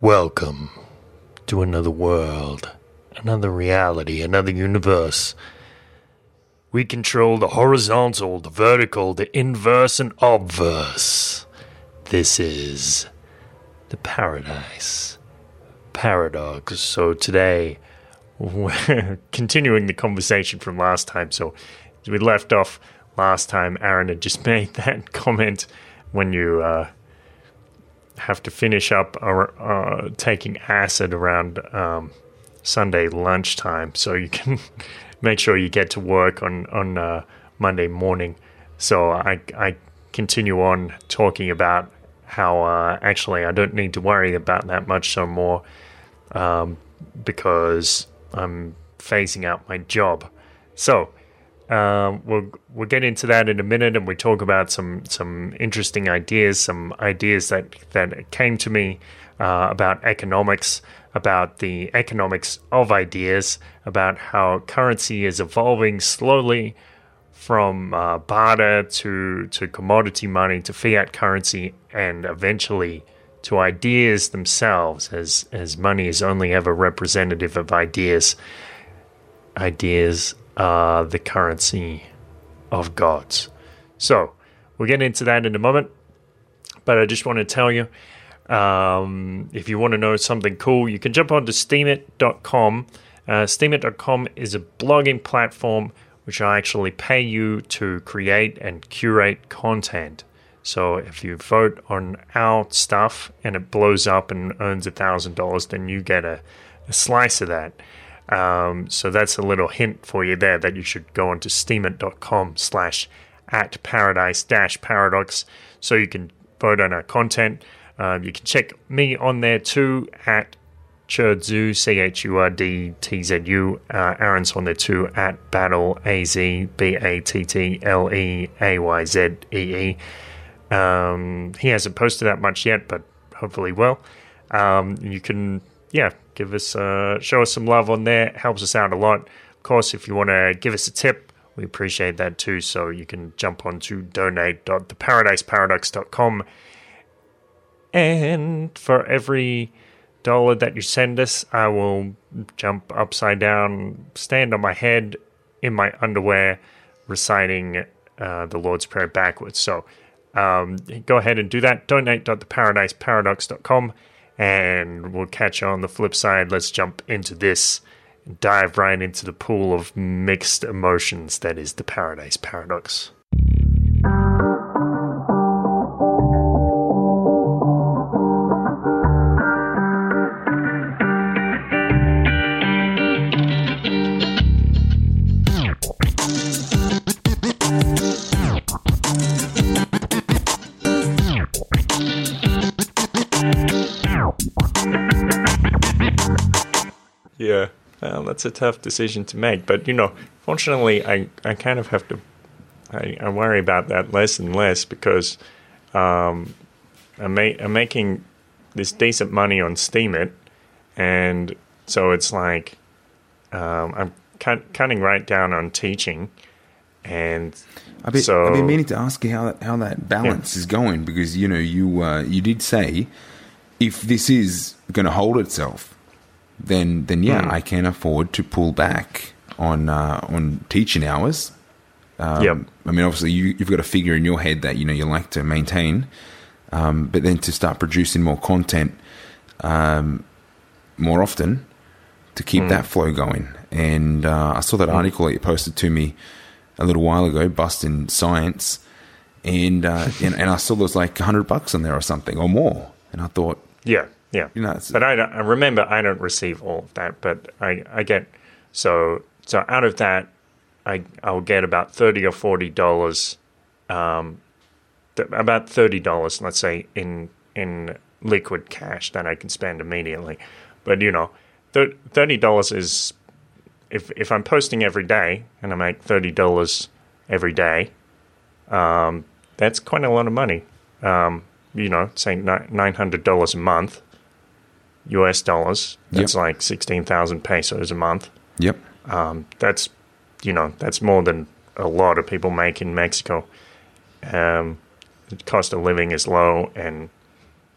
Welcome to another world, another reality, another universe. We control the horizontal, the vertical, the inverse, and obverse. This is the paradise paradox. So today, we're continuing the conversation from last time. So we left off last time. Aaron had just made that comment when you. Uh, have to finish up uh, uh, taking acid around um, Sunday lunchtime, so you can make sure you get to work on on uh, Monday morning. So I I continue on talking about how uh, actually I don't need to worry about that much so more um, because I'm phasing out my job. So um, we'll we'll get into that in a minute, and we talk about some some interesting ideas, some ideas that that came to me uh, about economics, about the economics of ideas, about how currency is evolving slowly from uh, barter to to commodity money to fiat currency, and eventually to ideas themselves, as as money is only ever representative of ideas. Ideas uh, the currency of gods. So we'll get into that in a moment. But I just want to tell you um, if you want to know something cool, you can jump onto steemit.com. Uh, steemit.com is a blogging platform which I actually pay you to create and curate content. So if you vote on our stuff and it blows up and earns a thousand dollars, then you get a, a slice of that. Um, so that's a little hint for you there that you should go onto steemit.com slash at paradise dash paradox so you can vote on our content. Um, you can check me on there too at Churdtzu, C H U R D T Z U. Uh, Aaron's on there too at Battle A Z B A T T L E A Y Z E E. Um, he hasn't posted that much yet, but hopefully will. Um, you can, yeah, give us uh, show us some love on there. Helps us out a lot. Of course, if you want to give us a tip, we appreciate that too. So you can jump on to donate.theparadiseparadox.com. And for every dollar that you send us, I will jump upside down, stand on my head in my underwear, reciting uh, the Lord's Prayer backwards. So um, go ahead and do that. Donate.theparadiseparadox.com and we'll catch you on the flip side. Let's jump into this dive right into the pool of mixed emotions that is the Paradise Paradox. Yeah, well, that's a tough decision to make. But you know, fortunately, I, I kind of have to. I, I worry about that less and less because um, I'm, ma- I'm making this decent money on Steemit. and so it's like um, I'm cut, cutting right down on teaching, and I've been, so I've been meaning to ask you how that, how that balance is going because you know you uh, you did say if this is going to hold itself, then then yeah, Mm. I can afford to pull back on uh, on teaching hours. Um, Yep. I mean, obviously, you, you've got a figure in your head that you know you like to maintain, um, but then to start producing more content um, more often to keep Mm. that flow going. And uh, I saw that article that you posted to me a little while ago, Busting Science, and uh, and, and I saw there was like hundred bucks in there or something or more, and I thought, yeah, yeah. you know, But I, don't, I remember I don't receive all of that, but I, I get so so out of that I I'll get about thirty or forty dollars, um, th- about thirty dollars, let's say in in liquid cash that I can spend immediately. But you know, thir- thirty dollars is if if I'm posting every day and I make thirty dollars every day, um, that's quite a lot of money. Um, you know, say nine hundred dollars a month. US dollars. That's Yep. like sixteen thousand pesos a month. yep, Um, that's you know that's more than a lot of people make in Mexico. Um, the cost of living is low, and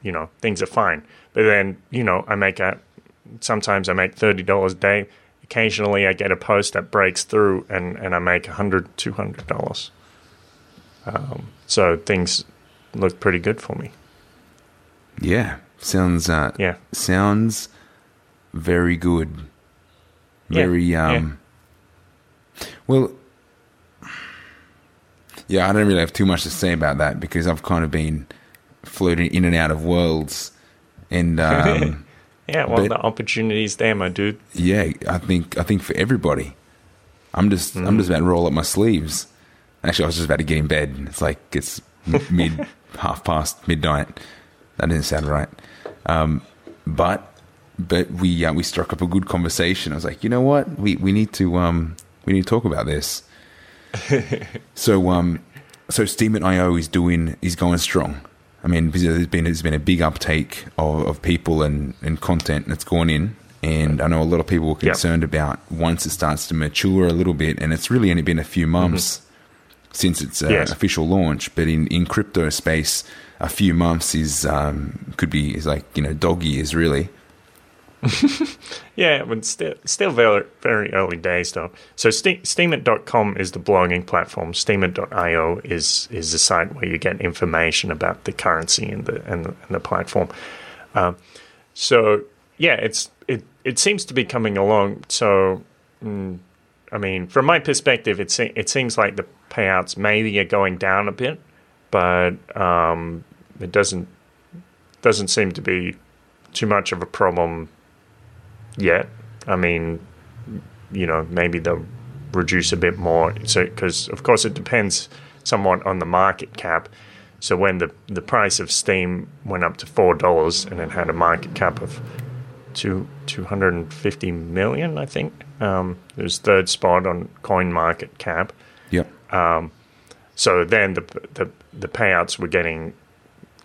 you know things are fine. But then you know I make a sometimes I make thirty dollars a day. Occasionally I get a post that breaks through and and I make a hundred two hundred dollars. Um, so things look pretty good for me. Yeah, sounds uh, Yeah. sounds very good. Very yeah. um. Well, yeah, I don't really have too much to say about that because I've kind of been floating in and out of worlds, and um, Yeah, well, But- the opportunities there, my dude. yeah, I think I think for everybody, I'm just I'm Mm. just about to roll up my sleeves. Actually, I was just about to get in bed. And it's like it's mid half past midnight. That didn't sound right. Um, but but we uh, we struck up a good conversation. I was like, you know what, we we need to um we need to talk about this. so um so Steemit.io is doing is going strong. I mean, there's been there's been a big uptake of, of people and, and content that's gone in, and I know a lot of people were concerned about once it starts to mature a little bit, and it's really only been a few months since its uh, Mm-hmm. Yes. official launch. But in, in crypto space, a few months is um, could be is like you know dog years really. Yeah, but still, still very, very early days though. So Ste- Steemit.com is the blogging platform. Steemit.io is is the site where you get information about the currency and the and the, and the platform. Um, so yeah, it's it it seems to be coming along. So mm, I mean, from my perspective, it se- it seems like the payouts maybe are going down a bit, but um, it doesn't doesn't seem to be too much of a problem yet. I mean, you know, maybe they'll reduce a bit more. So, because of course it depends somewhat on the market cap. So when the the price of Steem went up to four dollars and it had a market cap of two two hundred and fifty million, I think um, it was third spot on CoinMarketCap. Yep. So then the the the payouts were getting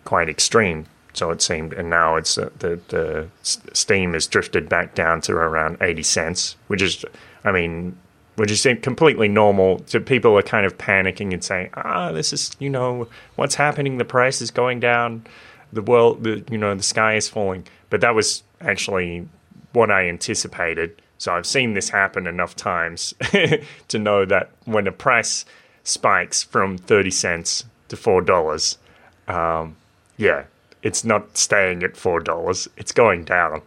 quite extreme. So it seemed, and now it's uh, the the Steem has drifted back down to around eighty cents, which is, I mean, which is completely normal. So people are kind of panicking and saying, ah, this is you know what's happening. The price is going down. The world, the you know, the sky is falling. But that was actually what I anticipated. So I've seen this happen enough times to know that when a price spikes from 30 cents to $4, um, yeah, it's not staying at $4, it's going down.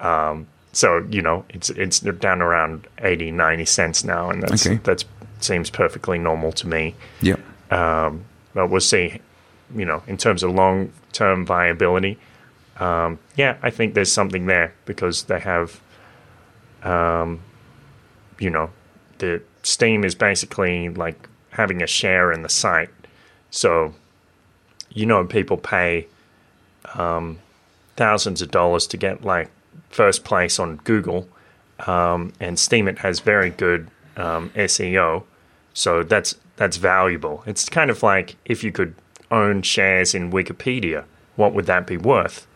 Um, so, you know, it's it's down around 80, 90 cents now, and that's Okay. that's seems perfectly normal to me. Yep. Um, but we'll see, you know, in terms of long term viability. Um, yeah, I think there's something there because they have, um, you know, the Steem is basically like having a share in the site. So, you know, people pay um, thousands of dollars to get like first place on Google, um, and Steemit has very good um, SEO. So that's that's valuable. It's kind of like if you could own shares in Wikipedia, what would that be worth?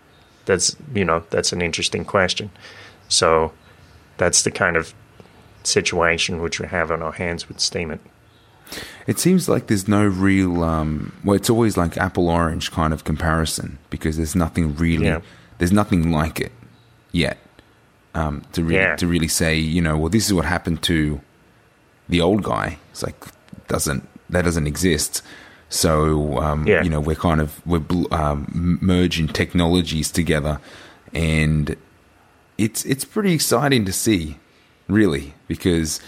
That's you know that's an interesting question. So that's the kind of situation which we have on our hands with Steemit. It seems like there's no real, um, well, it's always like apple orange kind of comparison because there's nothing really, Yeah. there's nothing like it yet um, to really Yeah. to really say, you know, well, this is what happened to the old guy. It's like doesn't that doesn't exist. So um, Yeah. you know, we're kind of we're bl- um, merging technologies together, and it's it's pretty exciting to see, really, because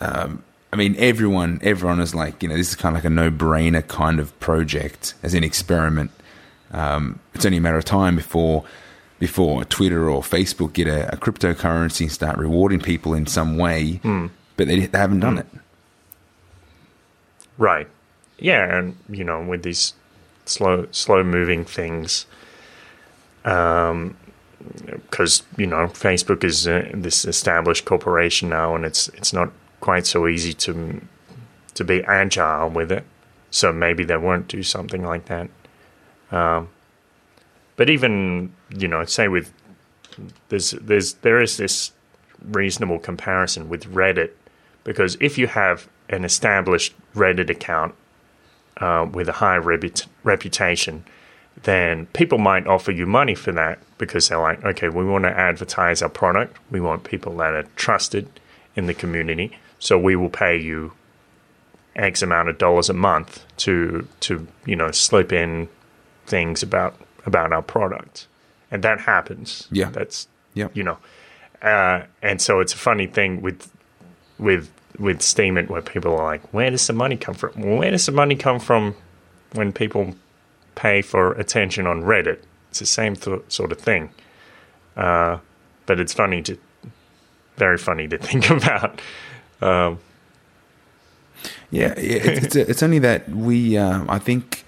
um, I mean, everyone everyone is like, you know, this is kind of like a no brainer kind of project as an experiment. Um, it's only a matter of time before before Twitter or Facebook get a, a cryptocurrency and start rewarding people in some way, but they, they haven't done it. Right. Yeah, and you know, with these slow slow moving things, um, because you know, Facebook is uh, this established corporation now, and it's it's not quite so easy to to be agile with it. So maybe they won't do something like that. Um, but even you know, say with there's there's there is this reasonable comparison with Reddit because if you have an established Reddit account uh, with a high reput- reputation, then people might offer you money for that because they're like, okay, we want to advertise our product. We want people that are trusted in the community. So we will pay you X amount of dollars a month to to you know slip in things about about our product, and that happens. Yeah. that's Yeah. you know, uh, and so it's a funny thing with with with Steemit where people are like, where does the money come from? Where does the money come from when people pay for attention on Reddit? It's the same th- sort of thing, uh, but it's funny to very funny to think about. Um, Yeah, yeah it's, it's, it's only that we, um, I think,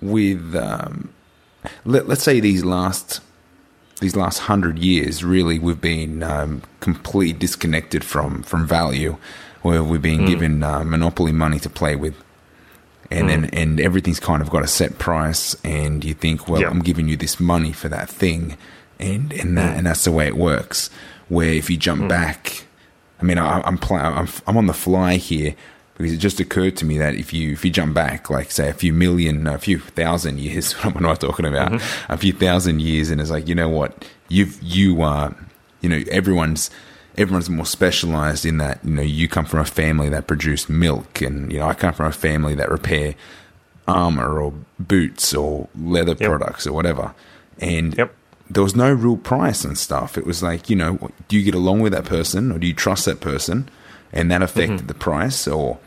with um, let, let's say these last these last hundred years, really, we've been um, completely disconnected from from value, where we've been given uh, monopoly money to play with, and then and everything's kind of got a set price, and you think, well, Yeah. I'm giving you this money for that thing, and and that and that's the way it works. Where if you jump back, I mean, I, I'm, pl- I'm I'm on the fly here because it just occurred to me that if you if you jump back, like say a few million, a few thousand years, what am I talking about? Mm-hmm. A few thousand years, and it's like you know what you've you are, you know, everyone's everyone's more specialized in that. You know, you come from a family that produce milk, and you know, I come from a family that repair armor or boots or leather products or whatever, and Yep. There was no real price and stuff. It was like, you know, do you get along with that person or do you trust that person? And that affected Mm-hmm. the price or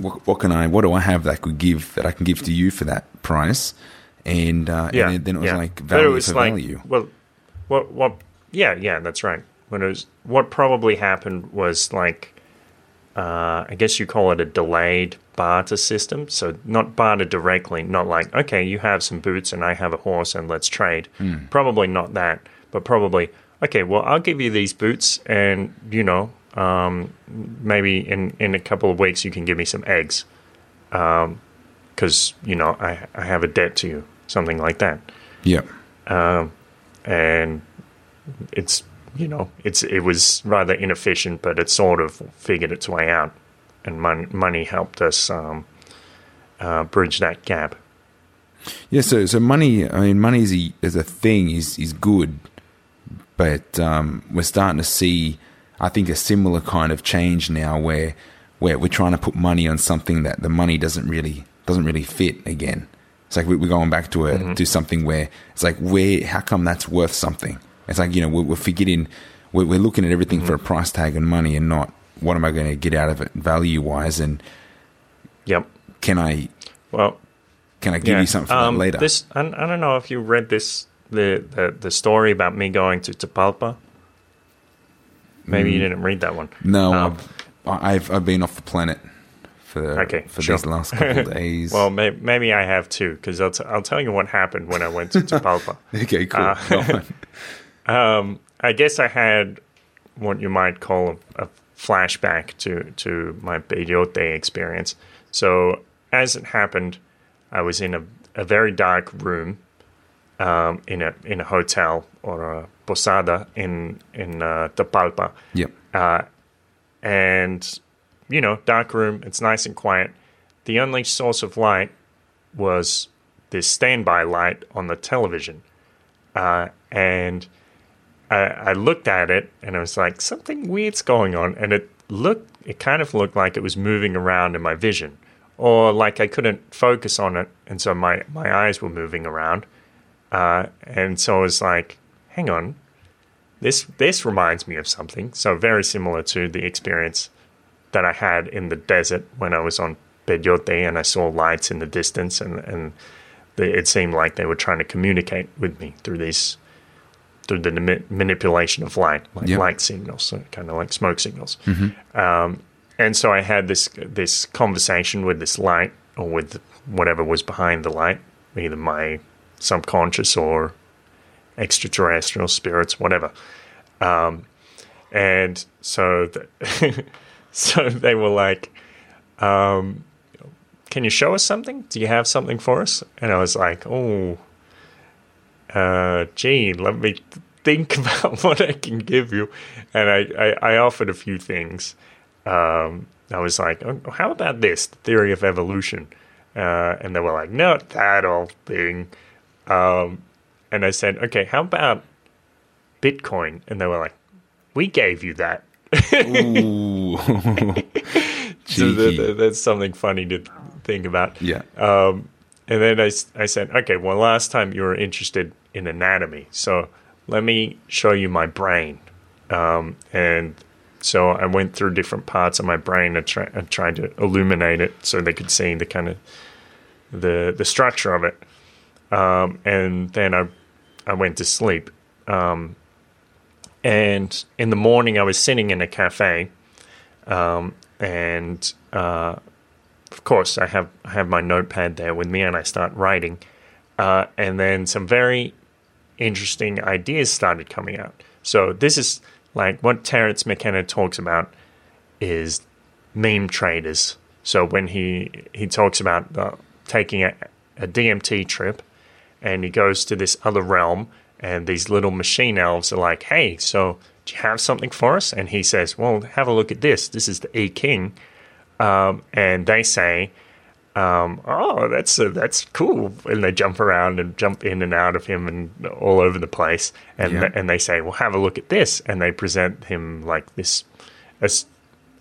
what, what can I, what do I have that I could give, that I can give to you for that price? And, uh, yeah, and then it was yeah. like value was for like, value. Well, what what? Yeah, yeah, that's right. When it was, what probably happened was like, uh, I guess you call it a delayed barter system. So not barter directly, not like okay, you have some boots and I have a horse and let's trade. Hmm. Probably not that, but probably okay. Well, I'll give you these boots, and you know, um, maybe in in a couple of weeks you can give me some eggs, because you know I I have a debt to you, something like that Yeah. Um, and it's you know it's it was rather inefficient, but it sort of figured its way out, and mon- money helped us um, uh, bridge that gap. Yeah. So, so money, I mean, money is a, is a thing is, is good, but, um, we're starting to see, I think, a similar kind of change now where, where we're trying to put money on something that the money doesn't really, doesn't really fit again. It's like we- we're going back to a, to something where it's like, where, how come that's worth something? It's like, you know, we're, we're forgetting, we're, we're looking at everything for a price tag and money and not what am I going to get out of it value wise? And Yep. can I, Well, can I give yeah. you something for um, later? This I, I don't know if you read this the, the the story about me going to Tapalpa. Maybe you didn't read that one. No, Um, I've, I've I've been off the planet for Okay, for sure. these last couple of days. Well, may, maybe I have too, because I'll, t- I'll tell you what happened when I went to Tapalpa. okay, cool. uh. Um, I guess I had what you might call a, a flashback to, to my Peyote experience. So, as it happened, I was in a, a very dark room um, in a in a hotel or a posada in in uh, Tapalpa, Yep. and you know, dark room. It's nice and quiet. The only source of light was this standby light on the television, uh, and I, I looked at it and I was like, something weird's going on, and it looked, it kind of looked like it was moving around in my vision, or like I couldn't focus on it, and so my my eyes were moving around, uh, and so I was like, hang on, this this reminds me of something. So very similar to the experience that I had in the desert when I was on Peyote and I saw lights in the distance, and and they, it seemed like they were trying to communicate with me through these through the ma- manipulation of light, like Yep. light signals, so kind of like smoke signals. Um, and so I had this this conversation with this light, or with whatever was behind the light, either my subconscious or extraterrestrial spirits, whatever. Um, and so, the, so they were like, um, "Can you show us something? Do you have something for us?" And I was like, "Oh, uh, gee, let me think about what I can give you." And I, I, I offered a few things. Um, I was like, oh, "How about this? The theory of evolution?" Uh, and they were like, "No, that old thing." Um, and I said, okay, how about Bitcoin? And they were like, we gave you that. Ooh. So th- Cheeky. th- that's something funny to think about. Yeah. Um, and then I, I said, okay, well, last time you were interested in anatomy. So let me show you my brain. Um, and so I went through different parts of my brain and, try, and tried to illuminate it so they could see the kind of the the structure of it. Um, and then I I went to sleep. Um, and in the morning, I was sitting in a cafe, um, and uh, of course, I have I have my notepad there with me, and I start writing. Uh, and then some very interesting ideas started coming out. So this is like what Terence McKenna talks about is meme traders. So when he he talks about taking a, a DMT trip, and he goes to this other realm, and these little machine elves are like, "Hey, so do you have something for us?" And he says, "Well, have a look at this. This is the E King," um, and they say, um, "Oh, that's uh, that's cool," and they jump around and jump in and out of him and all over the place, and Yeah. and they say, "Well, have a look at this," and they present him like this, as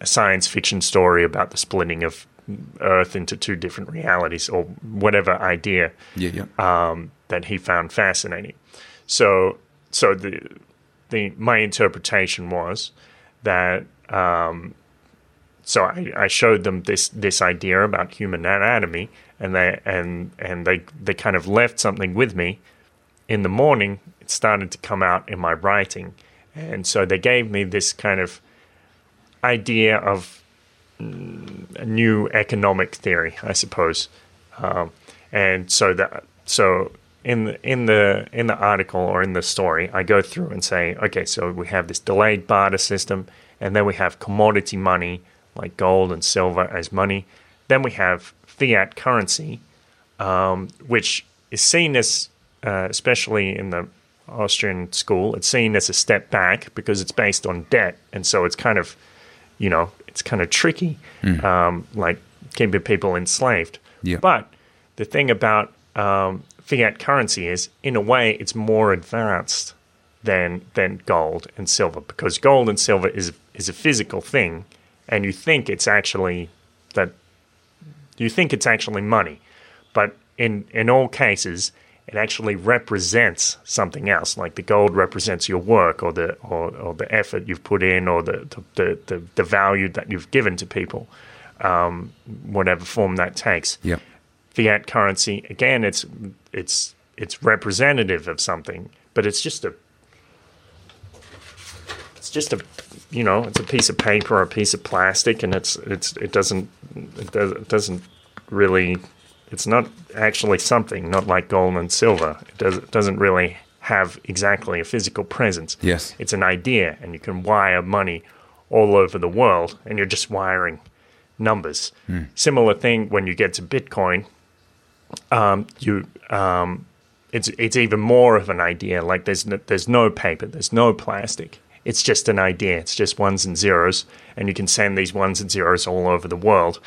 a science fiction story about the splitting of Earth into two different realities, or whatever idea Yeah, yeah. um, that he found fascinating. So, so the the my interpretation was that um, so I, I showed them this this idea about human anatomy, and they and and they they kind of left something with me. In the morning, it started to come out in my writing, and so they gave me this kind of idea of mm, a new economic theory, I suppose. Um, and so that so in in the in the article or in the story, I go through and say, okay, so we have this delayed barter system, and then we have commodity money like gold and silver as money. Then we have fiat currency, um, which is seen as, uh, especially in the Austrian school, it's seen as a step back because it's based on debt, and so it's kind of, you know, it's kind of tricky, um, like keeping people enslaved. Yeah. But the thing about um, fiat currency is, in a way, it's more advanced than than gold and silver because gold and silver is is a physical thing, and you think it's actually that you think it's actually money, but in in all cases, it actually represents something else. Like the gold represents your work or the or, or the effort you've put in or the the, the the value that you've given to people, um, whatever form that takes Yep. fiat currency again it's it's it's representative of something but it's just a it's just a you know it's a piece of paper or a piece of plastic and it's it's it doesn't it, does, it doesn't really it's not actually something not like gold and silver it, does, it doesn't really have exactly a physical presence Yes. it's an idea and you can wire money all over the world and you're just wiring numbers similar thing when you get to bitcoin um, you um, it's it's even more of an idea. Like there's no, there's no paper, there's no plastic. It's just an idea. It's just ones and zeros, and you can send these ones and zeros all over the world.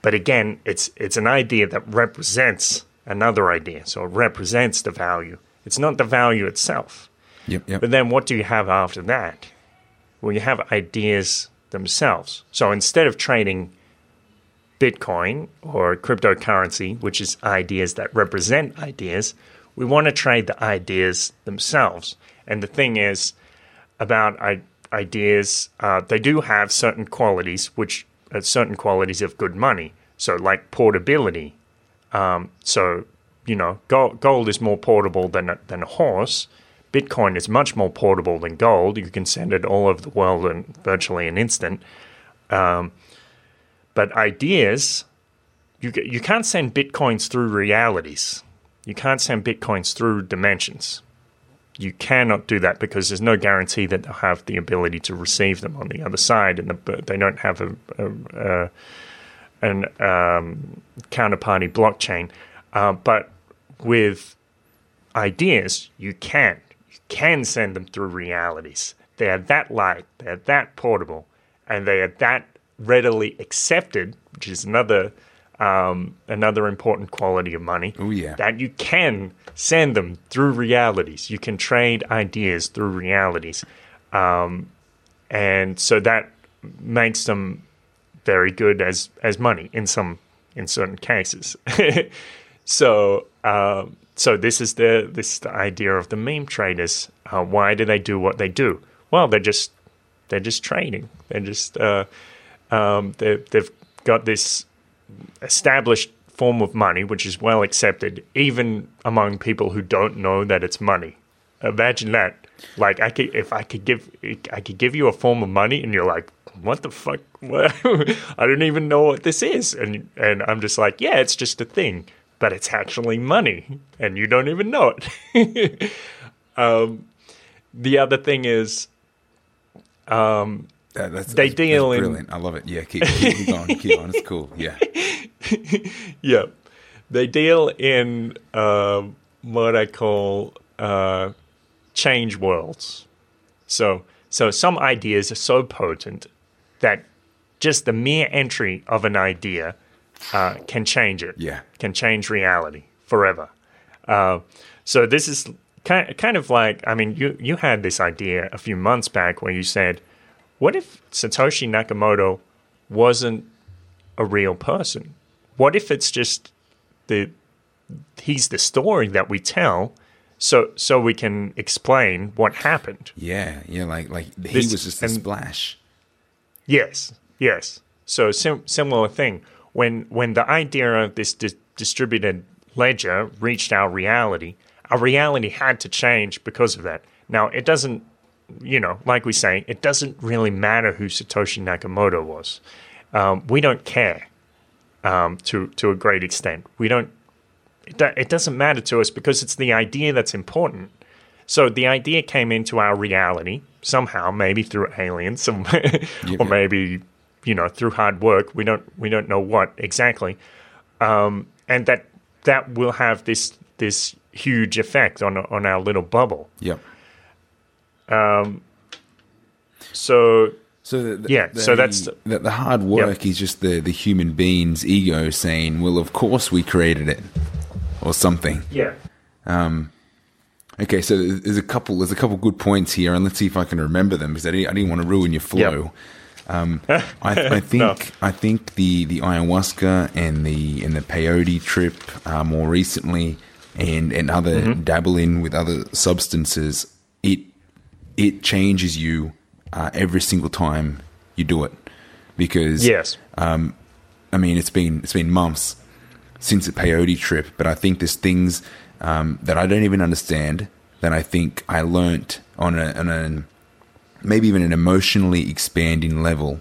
But again, it's it's an idea that represents another idea. So it represents the value. It's not the value itself. Yep. Yep. But then what do you have after that? Well, you have ideas themselves. So instead of trading Bitcoin or cryptocurrency, which is ideas that represent ideas, we want to trade the ideas themselves. And the thing is about I- ideas, uh, they do have certain qualities, which are certain qualities of good money. So, like portability. Um, so, you know, gold, gold is more portable than a, than a horse. Bitcoin is much more portable than gold. You can send it all over the world in virtually an instant. Um, but ideas, you you can't send bitcoins through realities. You can't send bitcoins through dimensions. You cannot do that because there's no guarantee that they'll have the ability to receive them on the other side, and the, they don't have a, a, a an um, counterparty blockchain. Uh, but with ideas, you can. You can send them through realities. They are that light, they are that portable, and they are that readily accepted, which is another um, another important quality of money. Oh, yeah. That you can send them through realities. You can trade ideas through realities. Um, and so that makes them very good as, as money in some in certain cases. so um, so this is the this is the idea of the meme traders. Uh, why do they do what they do? Well, they're just they're just trading. They're just uh, um, they they've got this established form of money which is well accepted even among people who don't know that it's money. Imagine that. Like I could if I could give I could give you a form of money and you're like what the fuck what? I don't even know what this is and and I'm just like yeah it's just a thing but it's actually money and you don't even know it. um, the other thing is um, That- that's, They that's- deal that's in- brilliant. I love it. Yeah, keep, keep, keep going. Keep going. It's cool. Yeah. yeah, they deal in um what I call uh, change worlds. So, so some ideas are so potent that just the mere entry of an idea uh, can change it. Yeah. can change reality forever. Uh, so this is kind kind of like I mean, you you had this idea a few months back where you said, "What if Satoshi Nakamoto wasn't a real person? What if it's just the he's the story that we tell, so so we can explain what happened." Yeah. Yeah. Like, like he This- was just a splash. Yes, yes. So sim- similar thing. When when the idea of this dis- distributed ledger reached our reality, our reality had to change because of that. Now it doesn't, you know, like we say, it doesn't really matter who Satoshi Nakamoto was. Um, we don't care um, to to a great extent. We don't. It, do- it doesn't matter to us because it's the idea that's important. So the idea came into our reality somehow, maybe through aliens, some, or maybe you know through hard work. We don't we don't know what exactly, um, and that that will have this this huge effect on on our little bubble. Yep. So So the, the- Yeah, the, so that's- the, the hard work is just the the human being's ego saying, "Well, of course we created it," or something. yeah, Um, Okay, so there's a couple there's a couple good points here, and let's see if I can remember them because I didn't, I didn't want to ruin your flow. Um, I, I think No. I think the, the ayahuasca and the and the peyote trip uh, more recently, and and other Mm-hmm. dabbling with other substances, it it changes you uh, every single time you do it. Because yes, I mean, it's been it's been months since the peyote trip, but I think there's things um, that I don't even understand that I think I learnt on a on a maybe even an emotionally expanding level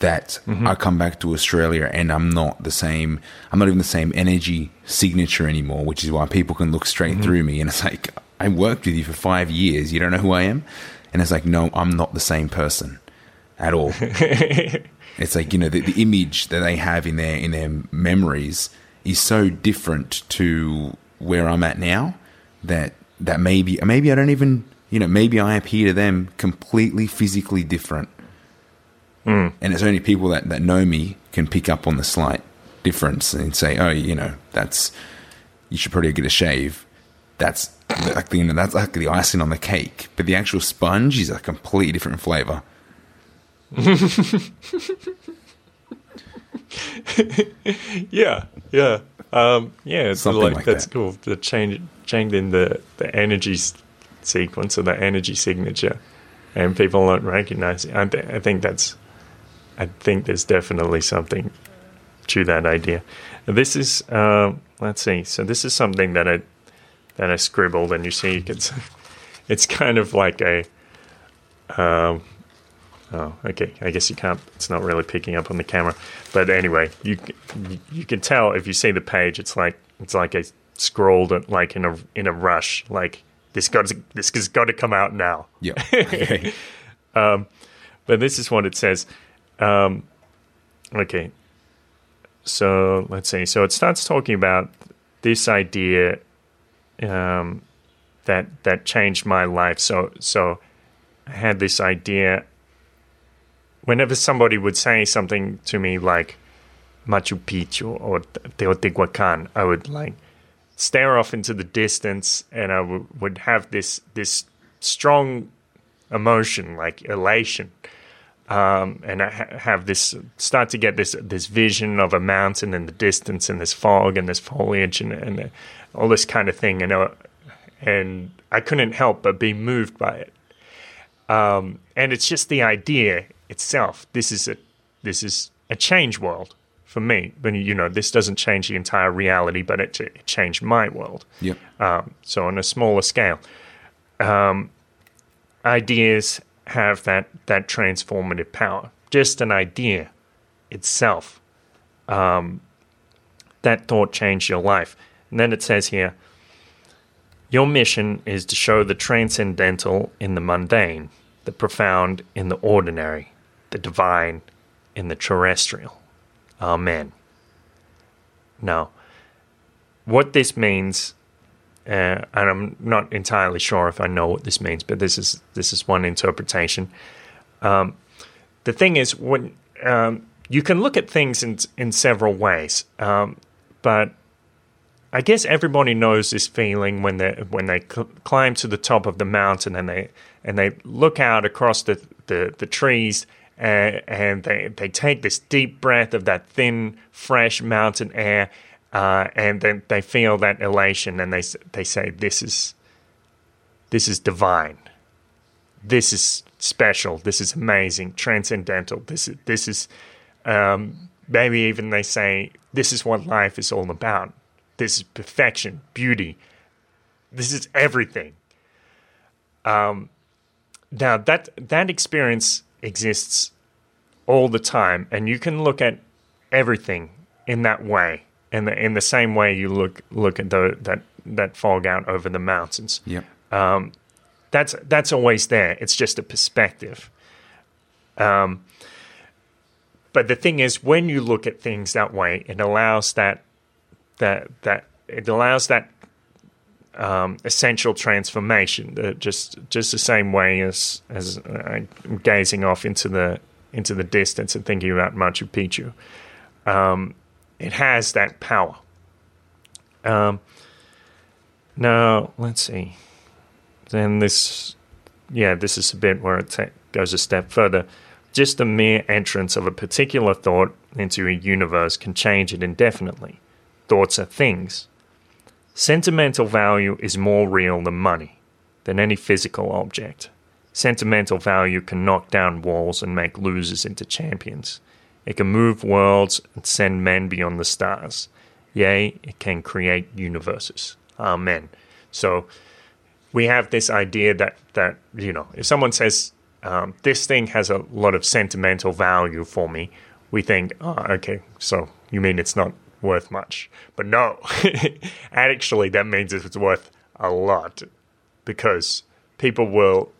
that I come back to Australia and I'm not the same. I'm not even the same energy signature anymore, which is why people can look straight through me and it's like I worked with you for five years. You don't know who I am, and it's like no, I'm not the same person at all. It's like you know the, the image that they have in their in their memories is so different to where I'm at now that that maybe maybe I don't even you know maybe I appear to them completely physically different, hmm. and it's only people that that know me can pick up on the slight difference and say oh you know that's you should probably get a shave. That's like the, you know that's like the icing on the cake, but the actual sponge is a completely different flavor. yeah, yeah, um, yeah. It's Something like, like that's that. cool. The change changing the the energy sequence or the energy signature, and people don't recognize it. I, th- I think that's. I think there's definitely something to that idea. This is um, let's see. So this is something that I that I scribbled, and you see, it's it's kind of like a. Um, oh, okay. I guess you can't. It's not really picking up on the camera, but anyway, you you can tell if you see the page. It's like it's like a scrolled like in a in a rush. Like this got to, this has got to come out now. Yeah. Okay. But this is what it says. Um, okay. So let's see. So it starts talking about this idea um, that that changed my life. So so I had this idea. Whenever somebody would say something to me like, Machu Picchu or Teotihuacan, I would like stare off into the distance, and I w- would have this this strong emotion like elation. Um, and I ha- have this start to get this this vision of a mountain in the distance, and this fog, and this foliage, and, and all this kind of thing, and uh, and I couldn't help but be moved by it. Um, and it's just the idea itself. This is a this is a change world for me. But you know, this doesn't change the entire reality, but it, it changed my world. Yep. Um, so on a smaller scale, um, ideas have that that transformative power. Just an idea itself, um, that thought changed your life. And then it says here, your mission is to show the transcendental in the mundane, the profound in the ordinary, the divine in the terrestrial. Amen. Now, what this means, uh, and I'm not entirely sure if I know what this means, but this is this is one interpretation. Um, the thing is, when um, you can look at things in in several ways, um, but I guess everybody knows this feeling when they when they cl- climb to the top of the mountain and they and they look out across the the, the trees and, and they they take this deep breath of that thin, fresh mountain air, uh, and then they feel that elation and they they say this is this is divine, this is special, this is amazing, transcendental. This is this is um, maybe even they say this is what life is all about this is perfection, beauty. This is everything. Um, now that that experience exists all the time, and you can look at everything in that way, in the in the same way you look look at the, that that fog out over the mountains. Yep. Um, that's that's always there. It's just a perspective. Um, but the thing is, when you look at things that way, it allows that that that it allows that um, essential transformation. Uh, just just the same way as as I'm gazing off into the into the distance and thinking about Machu Picchu. Um, it has that power. Um, now let's see. Then this, yeah, this is a bit where it goes a step further. Just the mere entrance of a particular thought into a universe can change it indefinitely thoughts are things. Sentimental value is more real than money, than any physical object. Sentimental value can knock down walls and make losers into champions. It can move worlds and send men beyond the stars. Yea, it can create universes. Amen. So we have this idea that, that you know, if someone says, um, this thing has a lot of sentimental value for me, we think, oh, okay, so you mean it's not worth much. But no, actually, that means it's worth a lot because people will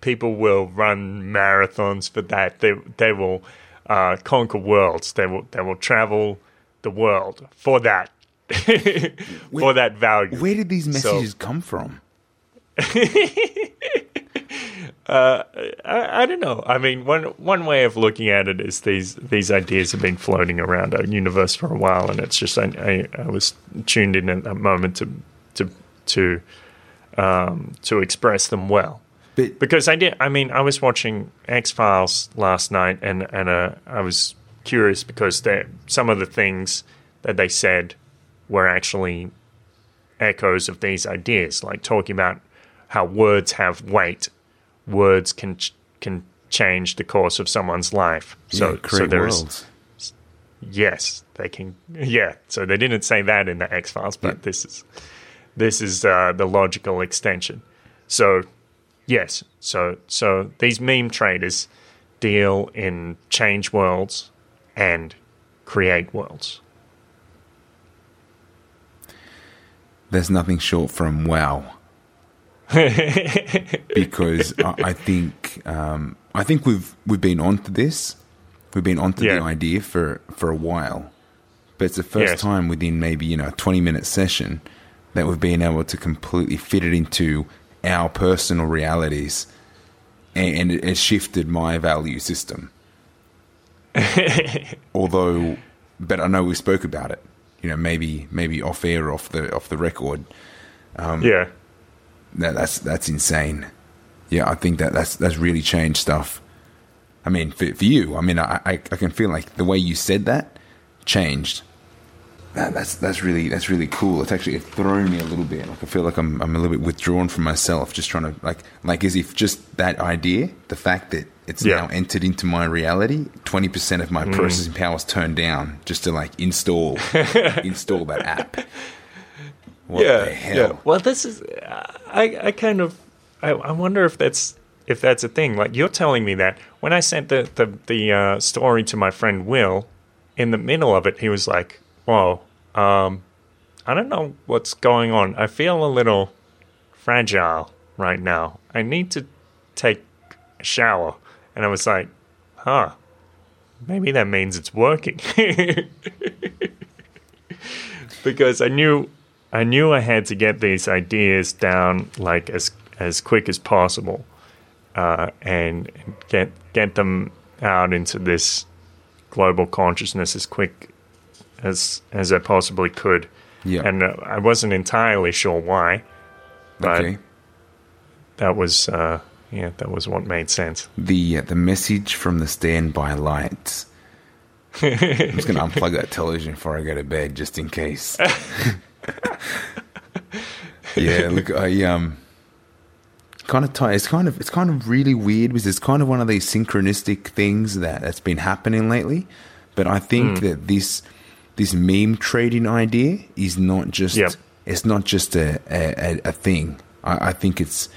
people will run marathons for that. They they will uh, conquer worlds. They will they will travel the world for that for that value. Where did these messages so, come from? Uh, I, I, don't know. I mean, one one way of looking at it is these these ideas have been floating around our universe for a while, and it's just I, I, I was tuned in at that moment to to to um, to express them well. But, because I did. I mean, I was watching X Files last night, and and uh, I was curious because some of the things that they said were actually echoes of these ideas, like talking about how words have weight words can can change the course of someone's life. So, yeah, so there's worlds. yes, they can. Yeah, so they didn't say that in the X Files, but yeah. this is this is uh, the logical extension. So yes, so so these meme traders deal in change worlds and create worlds. There's nothing short from wow because I, I think um, I think we've we've been onto this. We've been onto yeah. the idea for for a while, but it's the first yes. time within maybe you know a twenty minute session that we've been able to completely fit it into our personal realities, and, and it has shifted my value system. Although but I know we spoke about it. You know, maybe maybe off air, off the off the record. yeah. That, that's that's insane. Yeah, I think that that's that's really changed stuff. I mean, for, for you, I mean, I, I I can feel like the way you said that changed. That, that's that's really that's really cool. It's actually thrown me a little bit. Like I feel like I'm I'm a little bit withdrawn from myself, just trying to like like as if just that idea, the fact that it's Yeah. now entered into my reality, twenty percent of my mm. processing power is turned down just to like install install that app. What the hell? Well, this is I I kind of I, I wonder if that's if that's a thing. Like you're telling me that when I sent the the the uh, story to my friend Will, in the middle of it, he was like, "Whoa, um, I don't know what's going on. I feel a little fragile right now. I need to take a shower." And I was like, "Huh." Maybe that means it's working. because I knew I knew I had to get these ideas down like as as quick as possible, uh, and get get them out into this global consciousness as quick as as I possibly could. Yeah. And uh, I wasn't entirely sure why. But okay. that was uh, yeah, that was what made sense. the uh, the message from the standby lights. I'm just gonna unplug that television before I go to bed, just in case. yeah, look, I um, kind of tight. It's kind of it's kind of really weird because it's kind of one of these synchronistic things that that's been happening lately. But I think that this this meme trading idea is not just Yep. it's not just a a, a, thing. I, I think it's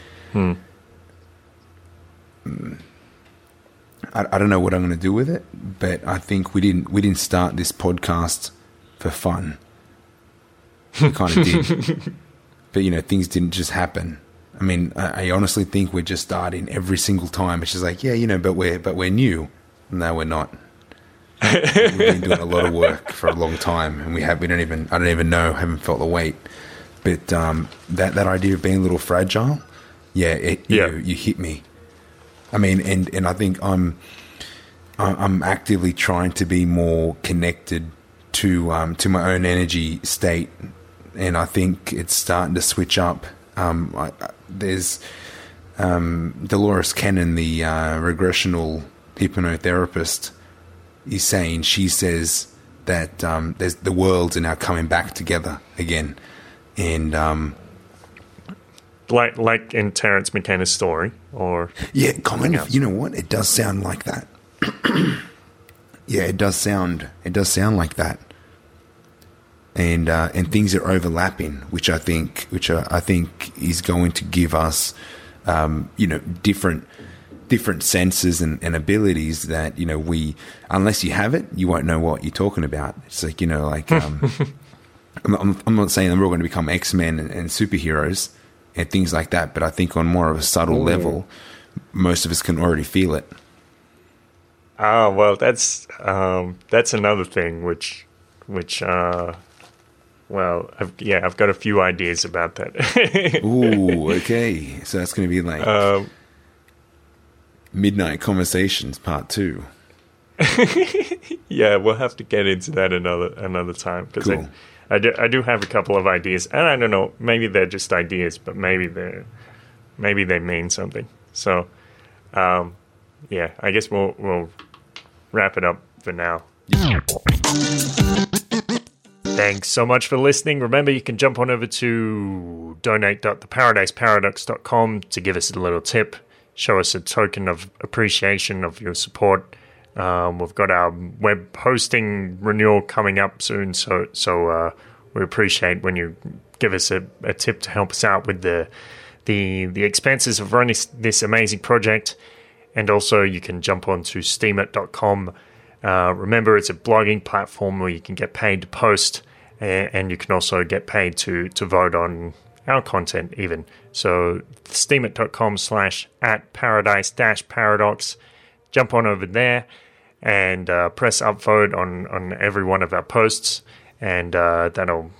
I, I don't know what I'm going to do with it, but I think we didn't we didn't start this podcast for fun. Kind of did, but you know things didn't just happen. I mean, I, I honestly think we're just starting every single time. It's just like, yeah, you know, but we're but we're new. No, we're not. We've been doing a lot of work for a long time, and we have we don't even I don't even know haven't felt the weight. But um, that that idea of being a little fragile, yeah, it, Yeah. You, you hit me. I mean, and and I think I'm I'm actively trying to be more connected to um, to my own energy state, and I think it's starting to switch up. Um, I, I, there's um, Dolores Cannon, the uh, regressional hypnotherapist, is saying she says that um, there's the worlds are now coming back together again, and um, Like like in Terence McKenna's story, or Yeah, kind of. You know what? It does sound like that. yeah, it does sound. It does sound like that. And uh, and things are overlapping, which I think, which I, I think is going to give us, um, you know, different different senses and, and abilities that you know we, unless you have it, you won't know what you're talking about. It's like you know, like um, I'm, I'm, I'm not saying that we're all going to become X Men and, and superheroes and things like that, but I think on more of a subtle level, most of us can already feel it. Ah, well, that's um, that's another thing which which uh, well, I've, yeah, I've got a few ideas about that. Ooh, okay. So that's going to be like um, Midnight Conversations Part Two. yeah, we'll have to get into that another another time because Cool. I, I do I do have a couple of ideas, and I don't know, maybe they're just ideas, but maybe they're maybe they mean something. So, um, yeah, I guess we'll we'll wrap it up for now. Thanks so much for listening. Remember, you can jump on over to donate.theparadiseparadox.com to give us a little tip, show us a token of appreciation of your support. Um, we've got our web hosting renewal coming up soon, so so uh, we appreciate when you give us a, a tip to help us out with the the the expenses of running this, amazing project. And also, you can jump on onto steemit.com. Uh, remember, it's a blogging platform where you can get paid to post, and, you can also get paid to to vote on our content, even. So, steemit.com slash at paradise dash paradox. Jump on over there and uh, press upvote on on every one of our posts, and uh, that'll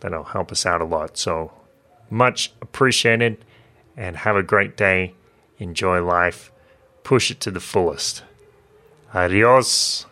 that'll help us out a lot. So, much appreciated, and have a great day. Enjoy life push it to the fullest. Adios.